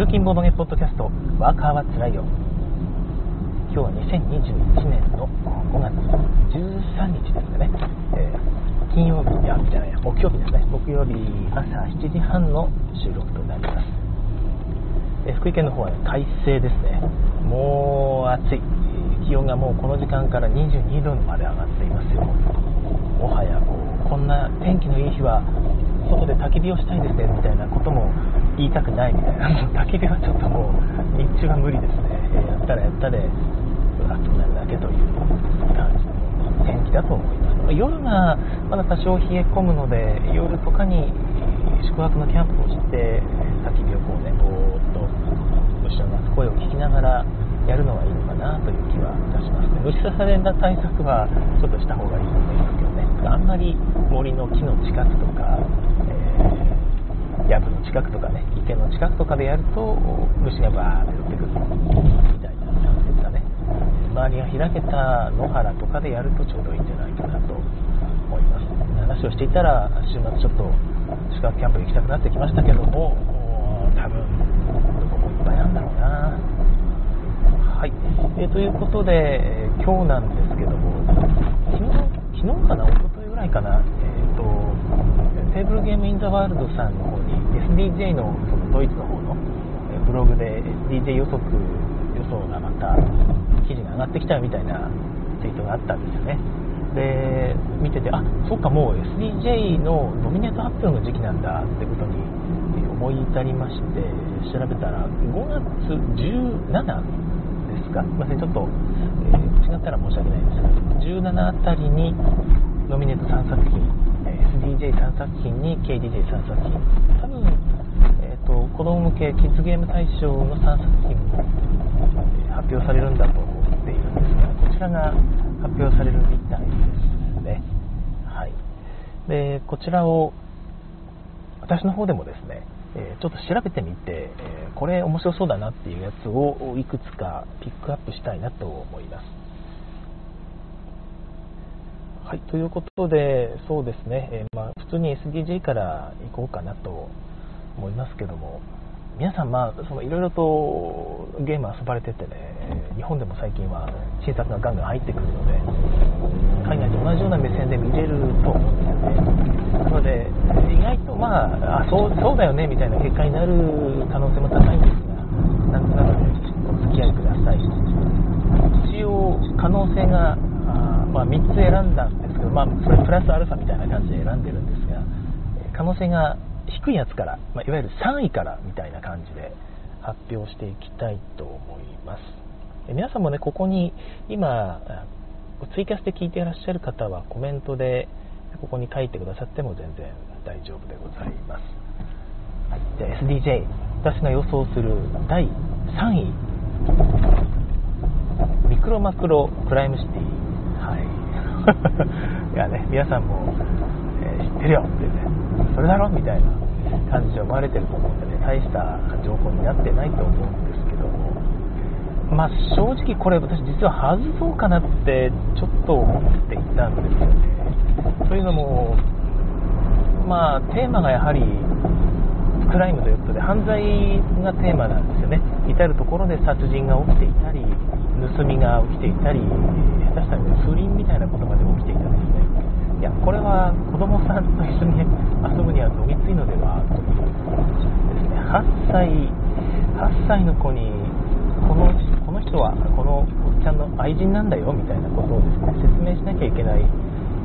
通勤ボードゲポッドキャストワーカーはつらいよ。今日は2021年の5月13日ですかね、えー、金曜日いやじゃない木曜日ですね。木曜日朝7時半の収録となります、えー、福井県の方は、ね、快晴ですね。もう暑い。気温がもうこの時間から22度まで上がっていますよ。もはやこうこんな天気のいい日は外で焚き火をしたいですねみたいなことも言いたくないみたいな。もう焚き火はちょっともう日中は無理ですね、えやったらやったで暑くなるだけという感じの天気だと思います。夜がまだ多少冷え込むので夜とかに宿泊のキャンプをして焚き火をこうねぼーっと後ろの声を聞きながらやるのがいいのかなという気はいたしますね。虫刺された。対策はちょっとした方がいいと思いますけどね。あんまり森の木の近くとか、えー、藪の近くとかね池の近くとかでやると虫がバーッと寄ってくるみたいな感じですかね。周りが開けた野原とかでやるとちょうどいいんじゃないかなと思います。話をしていたら週末ちょっと宿泊キャンプ行きたくなってきましたけども多分どこもいっぱいなんだろうな。はい、えー、ということで、え、今日なんですけども、昨日昨日かな、一昨日ぐらいかな、えーと、テーブルゲームインザワールドさんの方に DJ のそのドイツの方のブログで SDJ 予測予想がまた記事が上がってきたみたいなツイートがあったんですよね。で見てて、あそうか、もう SDJ のノミネート発表の時期なんだってことに思い至りまして、調べたら、5月17ですか、すみません、ちょっと、えー、違ったら申し訳ないんですが、17あたりにノミネート3作品、SDJ3 作品に KDJ3 作品、多、と、子供向けキッズゲーム大賞の3作品も、発表されるんだと思っているんですが、こちらが発表されるみたいですね。はい、でこちらを私の方でもですね、ちょっと調べてみて、これ面白そうだなっていうやつをいくつかピックアップしたいなと思います。はい、ということで、そうですね、えー、まあ、普通に SDJ から行こうかなと思いますけども、皆さん、まあ、そのいろいろとゲーム遊ばれててね、日本でも最近は新作がガンガン入ってくるので、海外と同じような目線で見れると思うんですよね。なので、意外とまあ、あそうそうだよねみたいな結果になる可能性も高いんですが、なんとなくお付き合いください。一応、可能性が、あまあ、3つ選んだんですけど、まあ、それプラスアルファみたいな感じで選んでるんですが、可能性が低いやつから、まあ、いわゆる3位からみたいな感じで発表していきたいと思います。皆さんもね、ここに今、ツイキャスで聞いていらっしゃる方はコメントでここに書いてくださっても全然大丈夫でございます。はい、じゃあ SDJ、私が予想する第3位、ミクロマクロクライムシティ。はい。いやね、皆さんも、えー、知ってるよってね、それだろみたいな感じで思われてると思うんでね、大した情報になってないと思うんですけども、まあ、正直これ私実は外そうかなってちょっと思っていたんですよね。というのも、まあ、テーマがやはりクライムということで犯罪がテーマなんですよね。至る所で殺人が起きていたり、盗みが起きていたり、下手したら、不倫みたいなことまで起きていたんですね。いや、これは子供さんと一緒に、遊ぶにはどぎついのではというですね。8歳、8歳の子にこのこの人はこのおっちゃんの愛人なんだよみたいなことをですね説明しなきゃいけない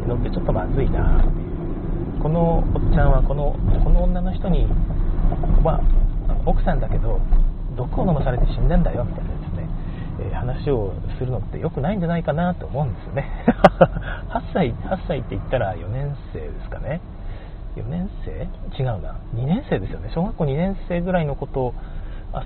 のってちょっとまずいなっていうこのおっちゃんはこのこの女の人には奥さんだけど毒を飲まされて死んだんだよみたいなですね、え、話をするのって良くないんじゃないかなと思うんですよね。8歳8歳って言ったら4年生ですかね。4年生？違うな。2年生ですよね。小学校2年生ぐらいのことを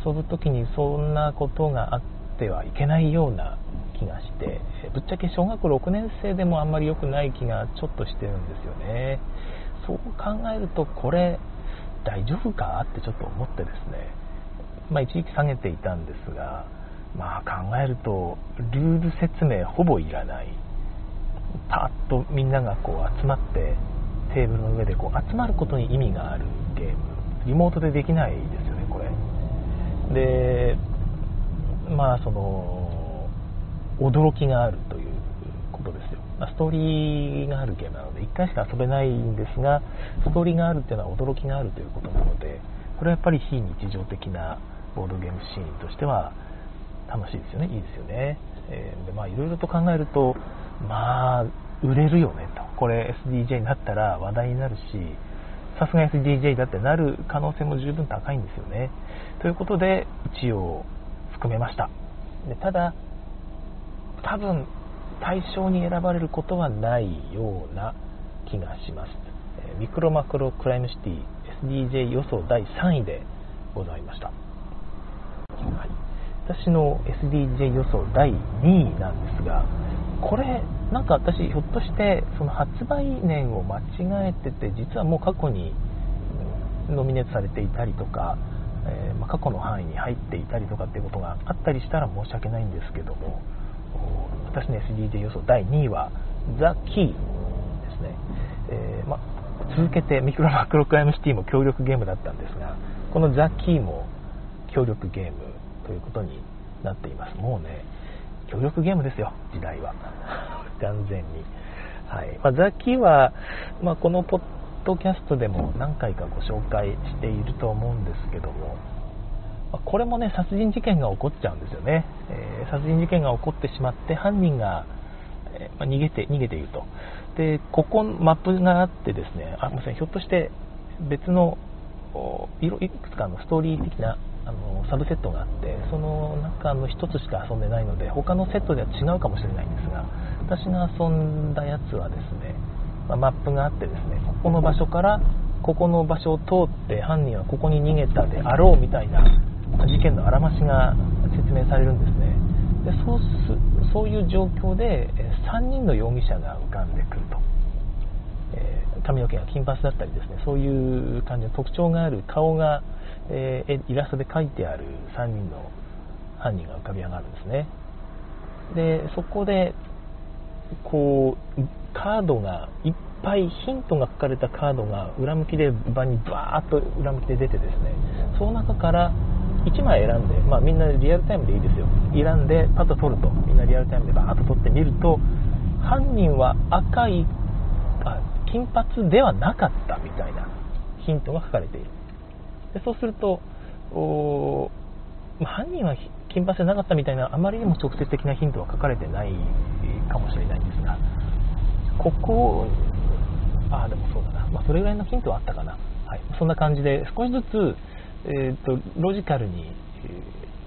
遊ぶ時にそんなことがあってはいけないような気がしてぶっちゃけ小学校6年生でもあんまり良くない気がちょっとしてるんですよね。そう考えるとこれ大丈夫か？ってちょっと思ってですね、まあ、一時期下げていたんですが、まあ、考えるとルール説明ほぼいらない。パッとみんながこう集まってテーブルの上でこう集まることに意味があるゲーム。リモートでできないですよねこれ。でまあその驚きがあるということですよ。ストーリーがあるゲームなので1回しか遊べないんですがストーリーがあるっていうのは驚きがあるということなのでこれはやっぱり非日常的なボードゲームシーンとしては楽しいですよね。いいですよね、えー、でまあいろいろと考えるとまあ売れるよねと。これ SDJ になったら話題になるしさすが SDJ だってなる可能性も十分高いんですよね。ということで一応含めました。でただ多分対象に選ばれることはないような気がします。ミクロマクロクライムシティ SDJ 予想第3位でございました、私の SDJ 予想第2位なんですがこれなんか私ひょっとしてその発売年を間違えてて実はもう過去にノミネートされていたりとか、えー、まあ、過去の範囲に入っていたりとかっていうことがあったりしたら申し訳ないんですけども私の SDJ 予想第2位はザ・キーですね、えー、まあ、続けてミクロマクロクライムシティも協力ゲームだったんですがこのザ・キーも協力ゲームということになっています。もうね協力ゲームですよ時代は。完全に、はい。まあ、ザ・キは、まあ、このポッドキャストでも何回かご紹介していると思うんですけどもこれもね殺人事件が起こっちゃうんですよね、えー、殺人事件が起こってしまって犯人が、えー、ま、逃げて逃げていると。でここマップがあってですねあませんひょっとして別のいくつかのストーリー的なあのサブセットがあってその中の1つしか遊んでないので他のセットでは違うかもしれないんですが私が遊んだやつはですね、まあ、マップがあってですねここの場所からここの場所を通って犯人はここに逃げたであろうみたいな事件のあらましが説明されるんですね。でそうすそういう状況で3人の容疑者が浮かんでくると、え、髪の毛が金髪だったりですねそういう感じの特徴がある顔が、えー、イラストで描いてある3人の犯人が浮かび上がるんですね。でそこでこうカードがいっぱいヒントが書かれたカードが裏向きで場にバーッと裏向きで出てですね。その中から1枚選んで、まあ、みんなリアルタイムでいいですよ。選んでパッと取ると。みんなリアルタイムでバーッと取ってみると犯人は赤いあ金髪ではなかったみたいなヒントが書かれている。でそうするとお、まあ、犯人は金髪でなかったみたいなあまりにも直接的なヒントは書かれてないかもしれないんですがここあでもそうだな、まあ、それぐらいのヒントはあったかな、はい、そんな感じで少しずつえーと、ロジカルに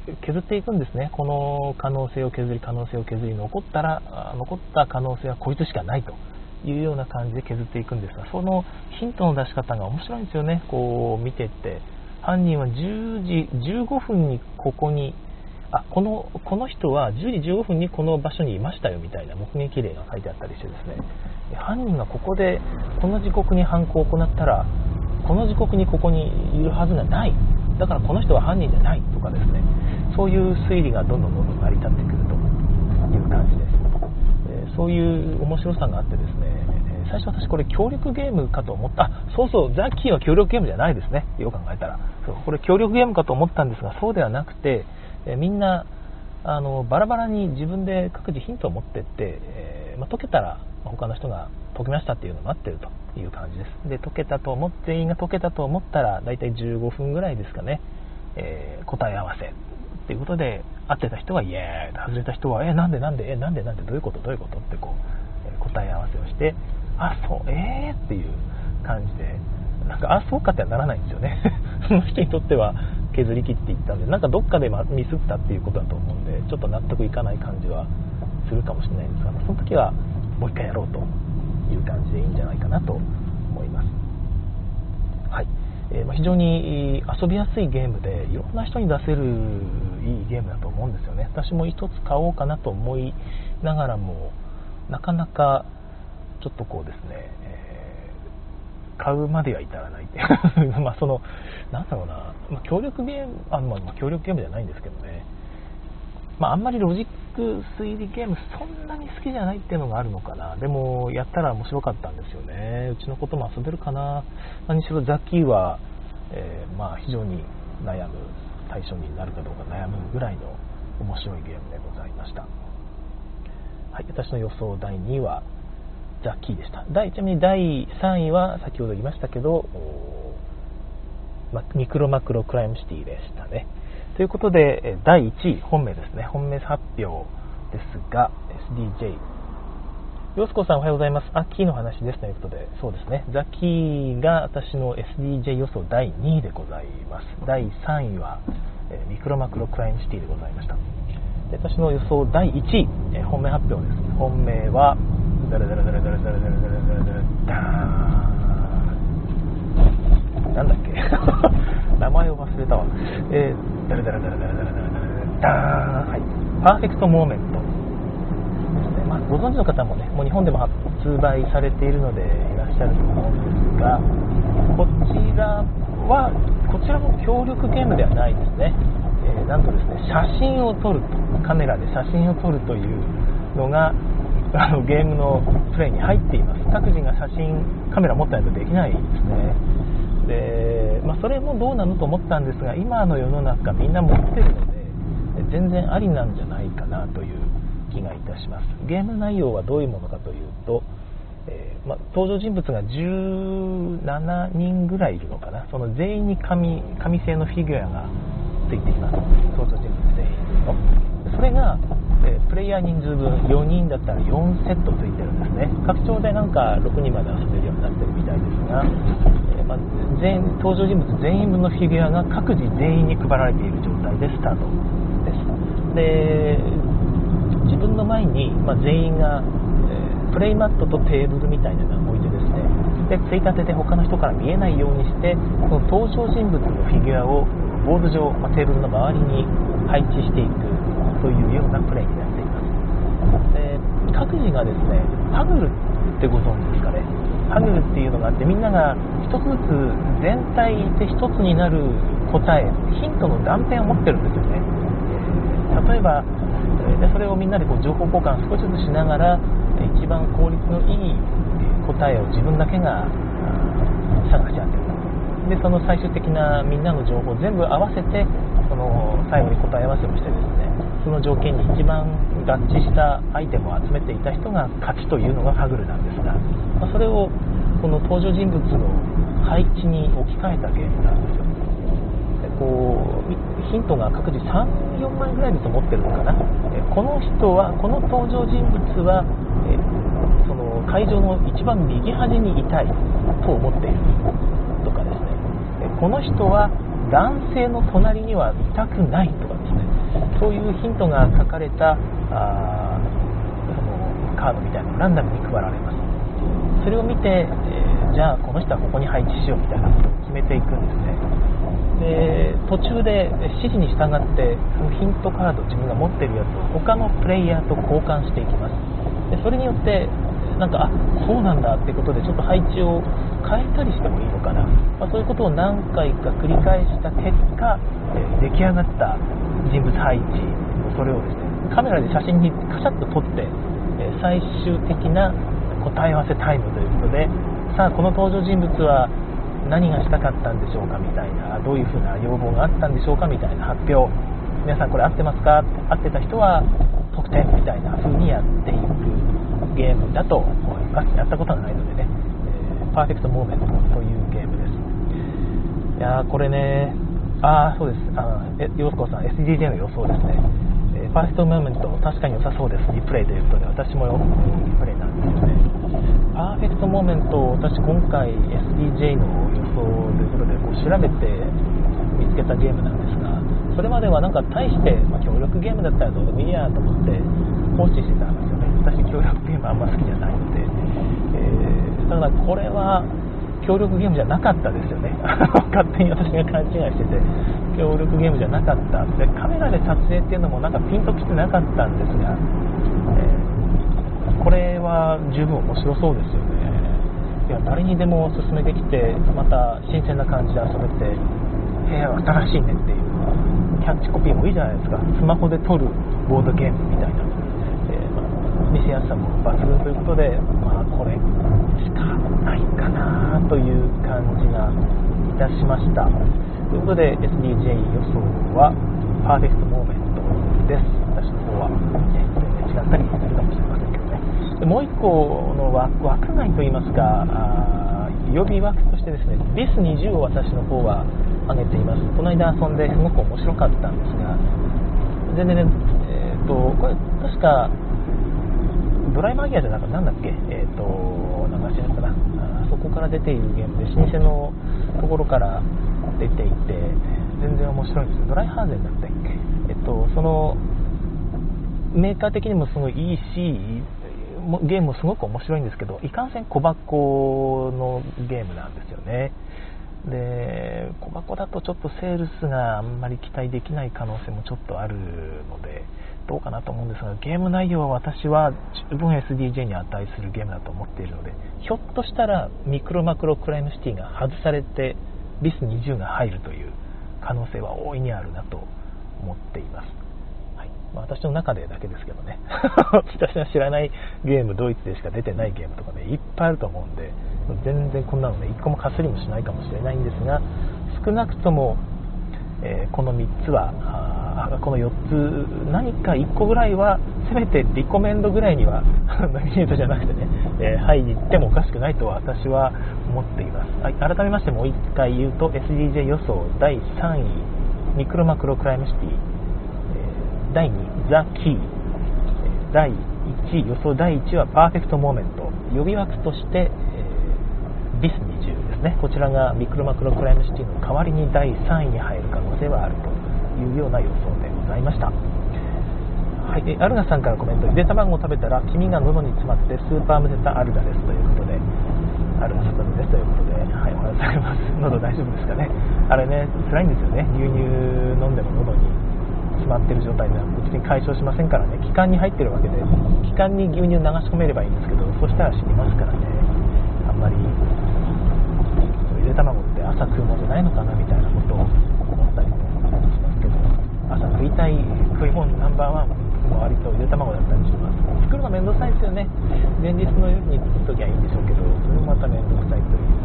え削っていくんですね、この可能性を削り、可能性を削り、残ったら残った可能性はこいつしかないと。いうような感じで削っていくんですが、そのヒントの出し方が面白いんですよね、こう見てって、犯人は10時15分にここに、あこのこの人は10時15分にこの場所にいましたよみたいな目撃例が書いてあったりしてですね。犯人がここでこの時刻に犯行を行ったらこの時刻にここにいるはずがない。だからこの人は犯人じゃない。とかですね。そういう推理がどんどんどんどん成り立ってくるという感じです、えそういう面白さがあってですね。最初私これ協力ゲームかと思った。そうそうザッキーは協力ゲームじゃないですね。よく考えたら。そうこれ協力ゲームかと思ったんですがそうではなくて、えみんなあのバラバラに自分で各自ヒントを持ってって、えー、まあ、解けたら他の人が解けましたっていうのを待ってるという感じです。で、解けたと思って、全員が解けたと思ったら、だいたい15分ぐらいですかね、えー、答え合わせっていうことで、合ってた人はイエーイ、外れた人は、え、なんでなんで、え、なんでなんで、どういうこと？どういうこと？ってこう、え答え合わせをして、あ、そう、えーっていう感じで、なんか、あ、そうかってはならないんですよね。その人にとっては削り切っていったんで、なんかどっかでミスったっていうことだと思うんで、ちょっと納得いかない感じはするかもしれないんですが、その時はもう一回やろうという感じでいいんじゃないかなと思います。はいえー、ま非常に遊びやすいゲームでいろんな人に出せるいいゲームだと思うんですよね。私も1つ買おうかなと思いながらもなかなかちょっとこうですね、えー、買うまでは至らない。まあその、なんだろうな、まあ、協力ゲーム、あまあ、協力ゲームじゃないんですけどね、まあ、あんまりロジック推理ゲームそんなに好きじゃないっていうのがあるのかな。でもやったら面白かったんですよね。うちのことも遊べるかな。何しろザッキーは、えー、まあ、非常に悩む対象になるかどうか悩むぐらいの面白いゲームでございました。はい私の予想第2位はザ・キーでした第ちなみに第3位は先ほど言いましたけどミクロマクロクライムシティでしたねということで第1位本命ですね本命発表ですが SDJ ヨスコさんおはようございます。あ、キーの話ですということで、そうですね。ザ・キーが私の SDJ 予想第2位でございます。第3位は、えミクロマクロクライムシティでございました。私の予想第1位、え本命発表です。本命は、ダラダラダラダラダラダラダラダラダラダーンなんだっけ名前を忘れたわ。えー、ダラダラダラダラダラダラダラダーンはい。パーフェクトモーメント。まあ、ご存知の方もね、もう日本でも発売されているのでいらっしゃると思うんですが、こちらは、こちらも協力ゲームではないですね。えー、なんとですね、写真を撮ると、カメラで写真を撮るというのが、あのゲームのプレイに入っています。各自が写真、カメラ持ってないとできないですね。で、まあ、それもどうなのと思ったんですが、今の世の中みんな持ってるので、全然ありなんじゃないかなという気がいたしますゲーム内容はどういうものかというと、えー、ま登場人物が17人ぐらいいるのかなその全員に紙紙製のフィギュアがついています。登場人物全員のそれが、えー、プレイヤー人数分4人だったら4セットついてるんですね。拡張でなんか6人まで遊べるようになってるみたいですが、えー、ま全登場人物全員分のフィギュアが各自全員に配られている状態でスタートです。で自分の前に、まあ、全員が、えー、プレイマットとテーブルみたいなのを置いてですね。でついたてで他の人から見えないようにしてその登場人物のフィギュアをボード上、まあ、テーブルの周りに配置していくというようなプレイになっています。で各自がですねパグルってご存知ですかね。パグルっていうのがあってみんなが1つずつ全体で1つになる答えヒントの断片を持ってるんですよね。例えばでそれをみんなでこう情報交換少しずつしながら一番効率のいい答えを自分だけが探しでその最終的なみんなの情報を全部合わせてその最後に答え合わせをしてですねその条件に一番合致したアイテムを集めていた人が勝ちというのがハグルなんですが、まあ、それをこの登場人物の配置に置き換えたゲームなんですよ。でこうヒントが各自34枚ぐらいずつ持ってるのかな、この人はこの登場人物は、その会場の一番右端にいたいと思っている、この人は男性の隣にはいたくないとかですね。そういうヒントが書かれたあそのカードみたいなのがランダムに配られます。それを見て、えー、じゃあこの人はここに配置しようみたいなことを決めていくんですね。で途中で指示に従ってそのヒントカード自分が持ってるやつを他のプレイヤーと交換していきます。でそれによってなんかあそうなんだってことでちょっと配置を変えたりしてもいいのかな、まあ、そういうことを何回か繰り返した結果、え出来上がった人物配置それをですねカメラで写真にカシャッと撮って、え最終的な答え合わせタイムということでさあこの登場人物は何がしたかったんでしょうかみたいなどういうふうな要望があったんでしょうかみたいな発表。皆さんこれ合ってますか？合ってた人は得点みたいな風にやっていくゲームだと思います。やったことがないのでね、パーフェクトモーメントというゲームです。いやーこれねああそうです。あえヨーコさん SDJ の予想ですね、えー、パーファーストモーメント確かに良さそうです。リプレイということで私もリプレイなんですよね。パーフェクトモーメント私今回 SDJ の予想ということでこう調べて見つけたゲームなんですがそれまではなんか大して、まあ、協力ゲームだったらどうでもいいやと思って放置してたんですよね。私協力ゲームあんま好きじゃないので、えー、だこれは協力ゲームじゃなかったですよね。勝手に私が勘違いしてて協力ゲームじゃなかったでカメラで撮影っていうのもなんかピンときてなかったんですが、えー、これは十分面白そうですよね。いや誰にでもおすすめできてまた新鮮な感じで遊べて部屋は新しいねっていうキャッチコピーもいいじゃないですか。スマホで撮るボードゲームみたいな、えー、まあ、見せやすさも抜群ということで、これしかないかなという感じがいたしました。ということで SDJ 予想はパーフェクトモーメントです。私の方は、ね、全然違ったりするかもしれませんけどね。でもう1個の枠枠外といいますか予備枠としてですね BIS20 を私の方は上げています。この間遊んですごく面白かったんですが全然ね、えーと、これ確かドライマギアじゃなくてなんだっけ？えっ、ー、と名前知らかな。あそこから出ているゲームで老舗のところから出ていて全然面白いんですよ。ドライハーゼンだったっけ？えっ、ー、とそのメーカー的にもすごいいいしゲームもすごく面白いんですけどいかんせん小箱のゲームなんですよね。で小箱だとちょっとセールスがあんまり期待できない可能性もちょっとあるのでどうかなと思うんですがゲーム内容は私は十分 SDJ に値するゲームだと思っているのでひょっとしたらミクロマクロクライムシティが外されてビス20が入るという可能性は大いにあるなと思っています。はい。まあ、私の中でだけですけどね。私は知らないゲームドイツでしか出てないゲームとかねいっぱいあると思うんで全然こんなのね1個もかすりもしないかもしれないんですが少なくとも、えー、この3つはこの4つ何か1個ぐらいはせめてリコメンドぐらいにはノミネートじゃなくてね、えー、入ってもおかしくないと私は思っています、はい、改めましてもう1回言うと SDJ 予想第3位ミクロマクロクライムシティ第2位、ザ・キー。第1位、予想第1位はパーフェクトモーメント。予備枠として、えー、ビス20ですね。こちらがミクロマクロクライムシティの代わりに第3位に入る可能性はあるというような予想でございました。はい、アルガさんからコメント、ゆで卵を食べたら黄身が喉に詰まってスーパームゼタアルガですということで、アルガサトですということで、はい、お話しされます。喉大丈夫ですかね。あれね、辛いんですよね。牛乳飲んでも喉にしまってる状態では別に解消しませんからね気管に入ってるわけで気管に牛乳流し込めればいいんですけどそしたら死にますからねあんまりゆで卵って朝食うもんじゃないのかなみたいなことを思ったりもしますけど朝食いたい食い物ナンバーワンも割とゆで卵だったりします。作るのめんどくさいですよね。前日の夜に作っときゃいいんでしょうけどそれもまためんどくさいという。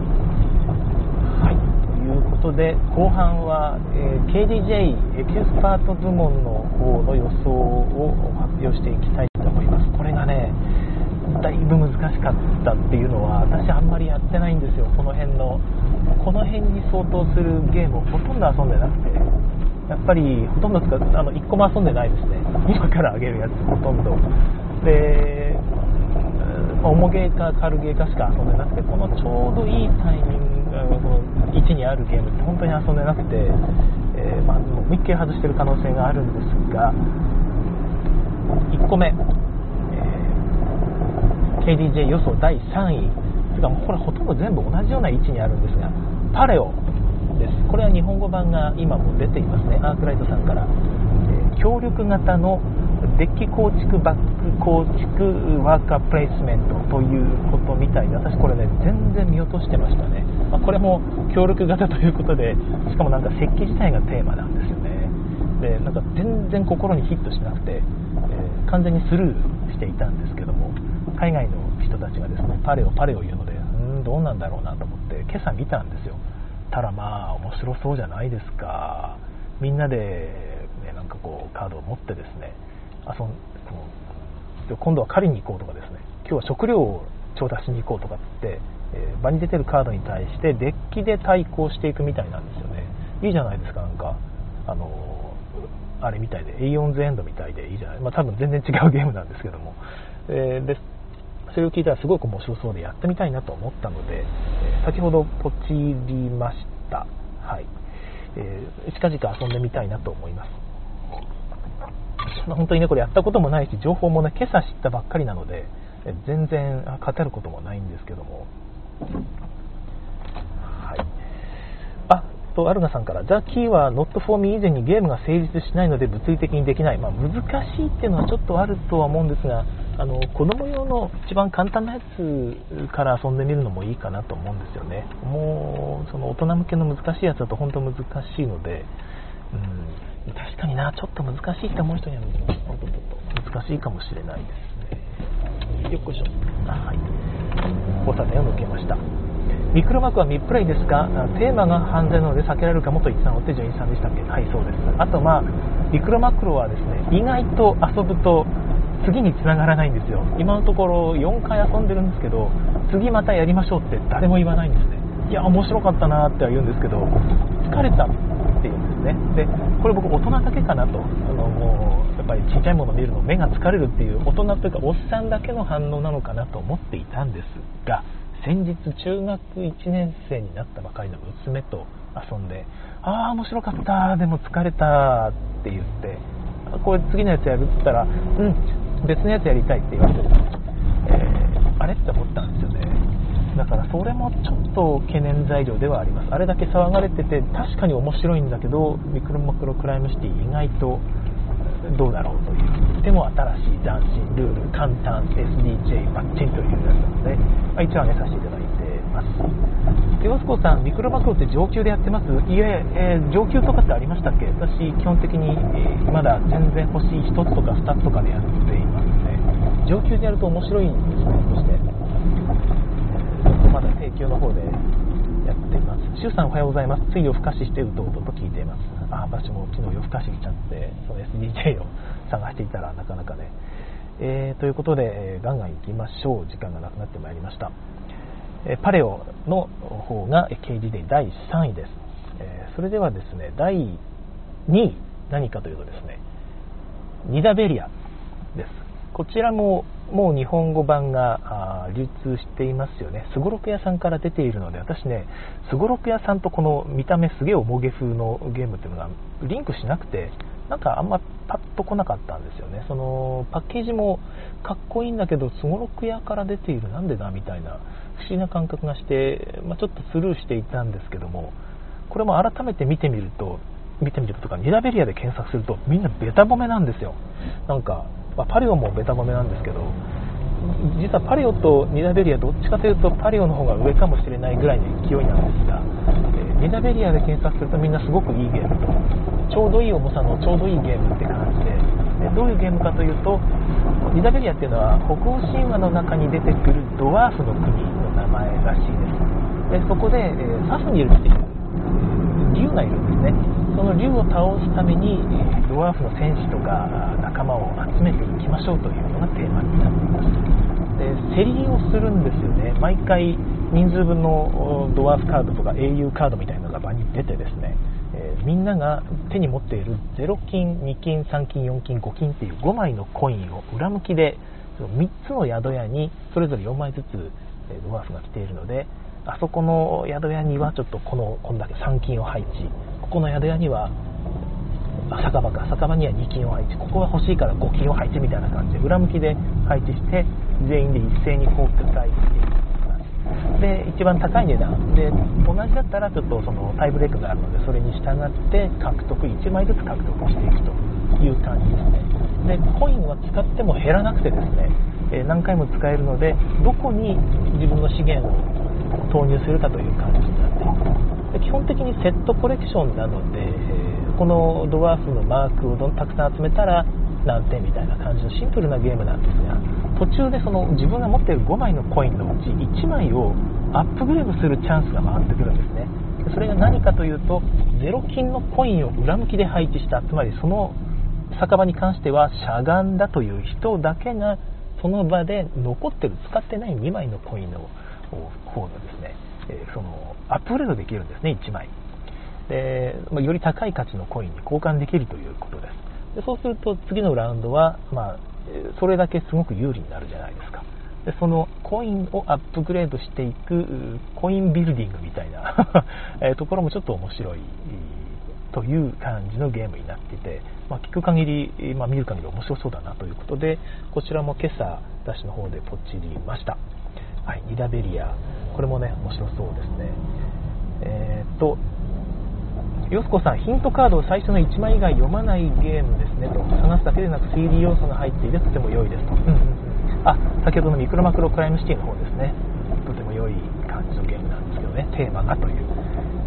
はい。うことで後半は、えー、KDJ エキスパート部門の方の予想を発表していきたいと思います。これがねだいぶ難しかったっていうのは私あんまりやってないんですよ。この辺のこの辺に相当するゲームをほとんど遊んでなくて。やっぱりほとんど使うあの1個も遊んでないですね。今からあげるやつほとんど。で重ゲーか軽ゲーかしか遊んでなくてこのちょうどいいタイミングこの位置にあるゲームって本当に遊んでなくて、えー、まあ、もう一回外してる可能性があるんですが1個目、えー、KDJ 予想第3位。というかもうこれほとんど全部同じような位置にあるんですがパレオ。です。これは日本語版が今も出ていますね。アークライトさんから、え、協力型のデッキ構築バック構築ワーカープレイスメントということみたいで私これね全然見落としてましたね、まあ、これも協力型ということでしかもなんか設計自体がテーマなんですよね。でなんか全然心にヒットしなくて、えー、完全にスルーしていたんですけども海外の人たちがですねパレオパレオ言うのでうんどうなんだろうなと思って今朝見たんですよ。たらまあ面白そうじゃないですか。みんなで、ね、なんかこうカードを持ってですね。遊ん今度は狩りに行こうとかですね。今日は食料を調達しに行こうとかって、えー、場に出てるカードに対してデッキで対抗していくみたいなんですよね。いいじゃないですかなんか。あのあれみたいで A4 ズエンドみたいでいいじゃない、まあ、多分全然違うゲームなんですけども、えー、でそれを聞いたらすごく面白そうでやってみたいなと思ったので、え、先ほどポチりましたはい、えー、近々遊んでみたいなと思います本当にね、これやったこともないし、情報もね、今朝知ったばっかりなので、え全然語ることもないんですけども。はい。あ、と、アルガさんから、ザ・キーは Not for me 以前にゲームが成立しないので物理的にできない。まあ、難しいっていうのはちょっとあるとは思うんですが、あの子供用の一番簡単なやつから遊んでみるのもいいかなと思うんですよね。もう、その大人向けの難しいやつだと本当難しいので、うん確かにな、ちょっと難しいって思う人には難しいかもしれないですね。よっこいしょ。はい。交差点を抜けました。ミクロマークはミプレイですがテーマが犯罪なので避けられるかもと言ってたのって純一さんでしたっけ？はいそうですあとまあミクロマクロはですね意外と遊ぶと次に繋がらないんですよ。今のところ4回遊んでるんですけど次またやりましょうって誰も言わないんですね。いや面白かったなっては言うんですけど疲れたっていうんですね。でこれ僕大人だけかなと。あのもうやっぱりちっちゃいもの見るの目が疲れるっていう大人というかおっさんだけの反応なのかなと思っていたんですが先日中学1年生になったばかりの娘と遊んでああ面白かったでも疲れたって言ってこれ次のやつやるって言ったらうん別のやつやりたいって言われて、えー、あれって思ったんですよね。だからそれもちょっと懸念材料ではあります。あれだけ騒がれてて確かに面白いんだけどミクロマクロクライムシティ意外とどうだろうという。でも新しい斬新ルール簡単 SDJ バッチンというやつなので、まあ、一応挙げさせていただいてます。ヨスコさんミクロマクロって上級でやってます？いええー、上級とかってありましたっけ？私基本的に、えー、まだ全然星1つとか2つとかでやっていますね上級でやると面白いんですねそしてまだ提供の方でやっています。周さんおはようございます。つい夜更かししてうとうとと聞いています。あ、私も昨日夜更かししちゃって、その SDJ を 探していたらなかなかね。えー、ということで、えー、ガンガン行きましょう。時間がなくなってまいりました。パレオの方が KD 第3位です。えそれではですね、第2位、何かというとですね、ニダベリアです。こちらももう日本語版が流通していますよね。すごろく屋さんから出ているので、私ね、すごろく屋さんとこの見た目すげえ重げ風のゲームっていうのがリンクしなくて、なんかあんまパッと来なかったんですよね。そのパッケージもかっこいいんだけど、すごろく屋から出ているなんでだみたいな不思議な感覚がして、まあ、ちょっとスルーしていたんですけども、これも改めて見てみると、見てみるとか、ニラベリアで検索するとみんなベタ褒めなんですよ。なんかまあ、パリオもベタ褒めなんですけど実はパリオとニダベリアどっちかというとパリオの方が上かもしれないぐらいの勢いなんですが、えー、ニダベリアで検索するとみんなすごくいいゲームとちょうどいい重さのちょうどいいゲームって感じででどういうゲームかというとニダベリアっていうのは北欧神話の中に出てくるドワーフの国の名前らしいです。でそこで、えー、サフニルっていう竜がいるんですね。その竜を倒すためにドワーフの戦士とか仲間を集めていきましょうというのがテーマになっています。で競りをするんですよね。毎回人数分のドワーフカードとか英雄カードみたいなのが場に出てですね、みんなが手に持っている0金2金3金4金5金っていう5枚のコインを裏向きで3つの宿屋にそれぞれ4枚ずつドワーフが来ているのであそこの宿屋にはちょっとこのこんだけ3金を配置。ここの宿屋には酒場か。酒場には2金を配置。ここが欲しいから5金を配置みたいな感じで裏向きで配置して全員で一斉にこう巨体していきますで一番高い値段。で同じだったらちょっとそのタイブレークがあるのでそれに従って獲得1枚ずつ獲得していくという感じですね。でコインは使っても減らなくてですねえ何回も使えるのでどこに自分の資源を投入するかという感じになっていますで基本的にセットコレクションなので、このドワーフのマークをどんたくさん集めたら何点みたいな感じのシンプルなゲームなんですが途中でその自分が持っている5枚のコインのうち1枚をアップグレードするチャンスが回ってくるんですね。それが何かというとゼロ金のコインを裏向きで配置したつまりその酒場に関してはしゃがんだという人だけがその場で残ってる使ってない2枚のコインを方のですね、えそのアップグレードできるんですね1枚。で、まより高い価値のコインに交換できるということです。でそうすると次のラウンドは、まあ、それだけすごく有利になるじゃないですか。でそのコインをアップグレードしていくコインビルディングみたいな ところもちょっと面白いという感じのゲームになっていて、まあ、聞く限り、まあ、見る限り面白そうだなということでこちらも今朝私の方でポチりました。はい、ニダベリア。これもね面白そうですね。えー、っとよすこさんヒントカードを最初の1枚以外読まないゲームですね。と探すだけでなく 3D 要素が入っていてとても良いですと、うんうんうん、あ先ほどのミクロマクロクライムシティの方ですね。とても良い感じのゲームなんですけどね。テーマがという。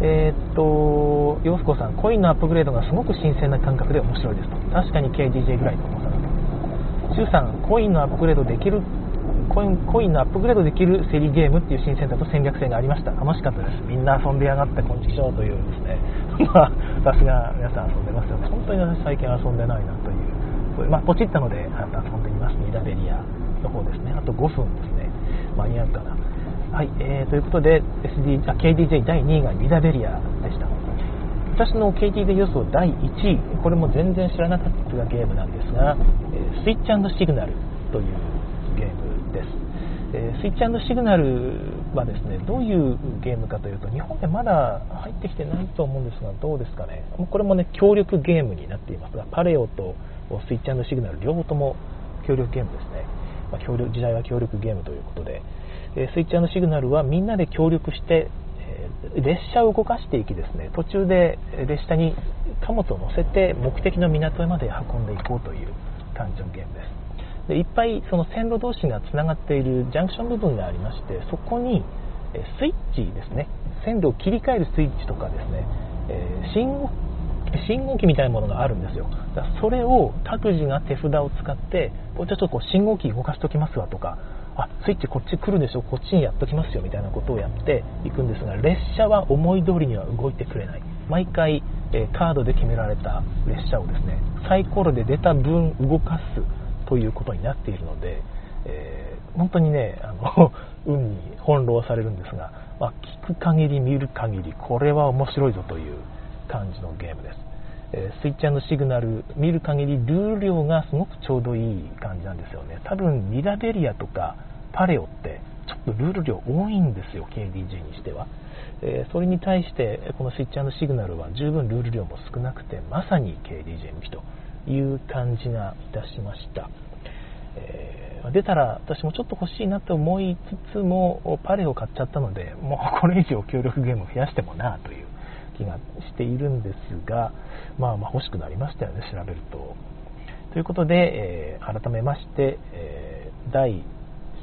えー、っとよすこさんコインのアップグレードがすごく新鮮な感覚で面白いですと。確かに KDJ ぐらいの重さだと。シュウさんコインのアップグレードできるコインコインのアップグレードできる競りゲームっていう新鮮さと戦略性がありました。楽しかったです。みんな遊んでやがってこんちきしょうというですね。まあさすが皆さん遊んでますよね。本当に私最近遊んでないなというまあ、ポチったのであなた遊んでみます。ニダベリアの方ですね。あと5分ですね。間に合うかな。はい、えー、ということで SD あ KDJ 第2位がニダベリアでした。私の KTD 予想第1位。これも全然知らなかったゲームなんですが、えスイッチシグナルというゲームです、えスイッチシグナルはですねどういうゲームかというと日本でまだ入ってきてないと思うんですがどうですかね。これもね協力ゲームになっています。がパレオとスイッチシグナル両方とも協力ゲームですね、まあ、協力時代は協力ゲームということで、えスイッチシグナルはみんなで協力して列車を動かしていきですね。途中で列車に貨物を乗せて目的の港まで運んでいこうという感じのゲームです。でいっぱいその線路同士がつながっているジャンクション部分がありましてそこにスイッチですね。線路を切り替えるスイッチとかですね、え信号信号機みたいなものがあるんですよ。だそれを各自が手札を使ってちょっとこう信号機動かしときますわとかあスイッチこっち来るでしょ。こっちにやっときますよ。みたいなことをやっていくんですが列車は思い通りには動いてくれない。毎回、えカードで決められた列車をですねサイコロで出た分動かすということになっているので、えー、本当にねあの 運に翻弄されるんですが、まあ、聞く限り見る限りこれは面白いぞという感じのゲームです。えスイッチャーのシグナル見る限りルール量がすごくちょうどいい感じなんですよね。多分ミラベリアとかパレオってちょっとルール量多いんですよ KDG にしては、えー、それに対してこのスイッチャーのシグナルは十分ルール量も少なくてまさに KDJ 向きと。いう感じがいたしました、えー、出たら私もちょっと欲しいなと思いつつもパレオ買っちゃったのでもうこれ以上協力ゲームを増やしてもなという気がしているんですが、まあ、まあ欲しくなりましたよね調べると。ということで、えー、改めまして、えー、第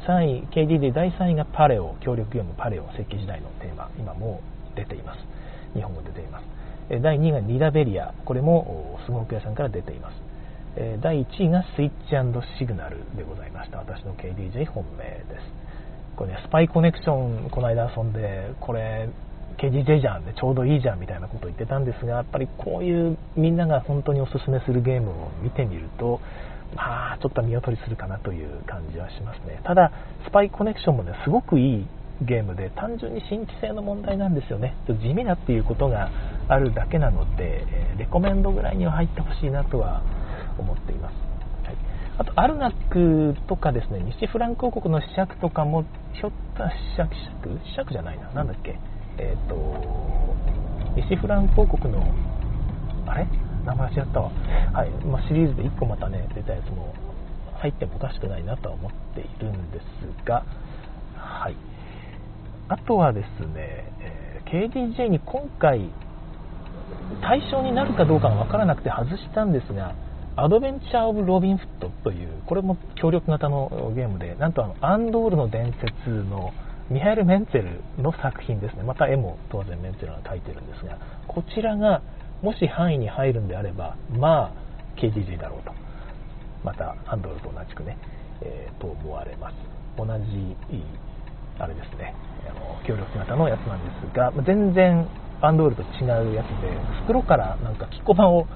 3位 KD で第3位がパレオ協力業務パレオ石器時代のテーマ今も出ています。日本語出ています。第2位がニダベリアこれもすごく屋さんから出ています。第1位がスイッチシグナルでございました。私の KDJ 本命です。これねスパイコネクションこの間遊んでこれ KDJ じゃんでちょうどいいじゃんみたいなことを言ってたんですがやっぱりこういうみんなが本当におすすめするゲームを見てみるとまあちょっと見劣りするかなという感じはしますね。ただスパイコネクションもねすごくいいゲームで単純に新規性の問題なんですよね。地味だっていうことがあるだけなのでレコメンドぐらいには入ってほしいなとは思っています、はい、あとアルナックとかですね西フランク王国の試着とかもひょっと試着試着じゃないな。何だっけ？えっ、ー、と西フランク王国のあれ？名前違ったわ、はい。まあ、シリーズで1個またね出たやつも入ってもおかしくないなとは思っているんですが、はい、あとはですね、えー、KDJ に今回対象になるかどうかが分からなくて外したんですがアドベンチャー・オブ・ロビン・フットというこれも協力型のゲームでなんとあのアンドールの伝説のミハエル・メンツェルの作品ですね。また絵も当然メンツェルが描いてるんですがこちらがもし範囲に入るんであればまあ KGG だろうと。またアンドロと同じくね、えー、と思われます。同じあれですねあの協力型のやつなんですが全然アンドールと違うやつで袋からなんかキッコマを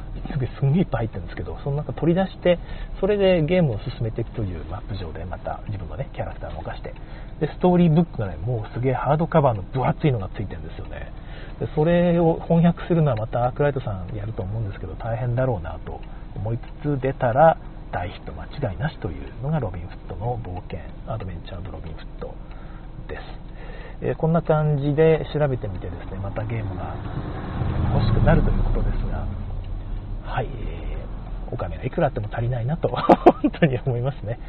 すんげえいっぱい入ってるんですけどその中取り出してそれでゲームを進めていくというマップ上でまた自分のねキャラクターを動かして。でストーリーブックがねもうすげえハードカバーの分厚いのがついてるんですよね。でそれを翻訳するのはまたアークライトさんやると思うんですけど大変だろうなと思いつつ出たら大ヒット間違いなしというのがロビンフットの冒険アドベンチャードロビンフットです。えこんな感じで調べてみてですねまたゲームが欲しくなるということですがはい、えーお金がいくらあっても足りないなと 本当に思いますね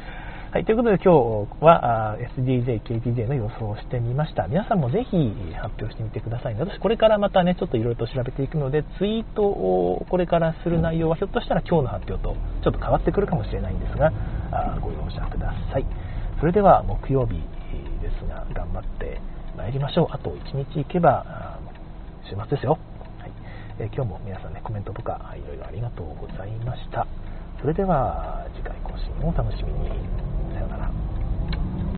はい、ということで今日は SDJ、KTJ の予想をしてみました。皆さんもぜひ発表してみてください、ね。私これからまたね、ちょっといろいろと調べていくので、ツイートをこれからする内容はひょっとしたら今日の発表とちょっと変わってくるかもしれないんですが、あご容赦ください。それでは木曜日ですが、頑張って参りましょう。あと1日行けば、週末ですよ。はいえ今日も皆さんね、コメントとかいろいろありがとうございました。それでは次回更新をお楽しみに。さようなら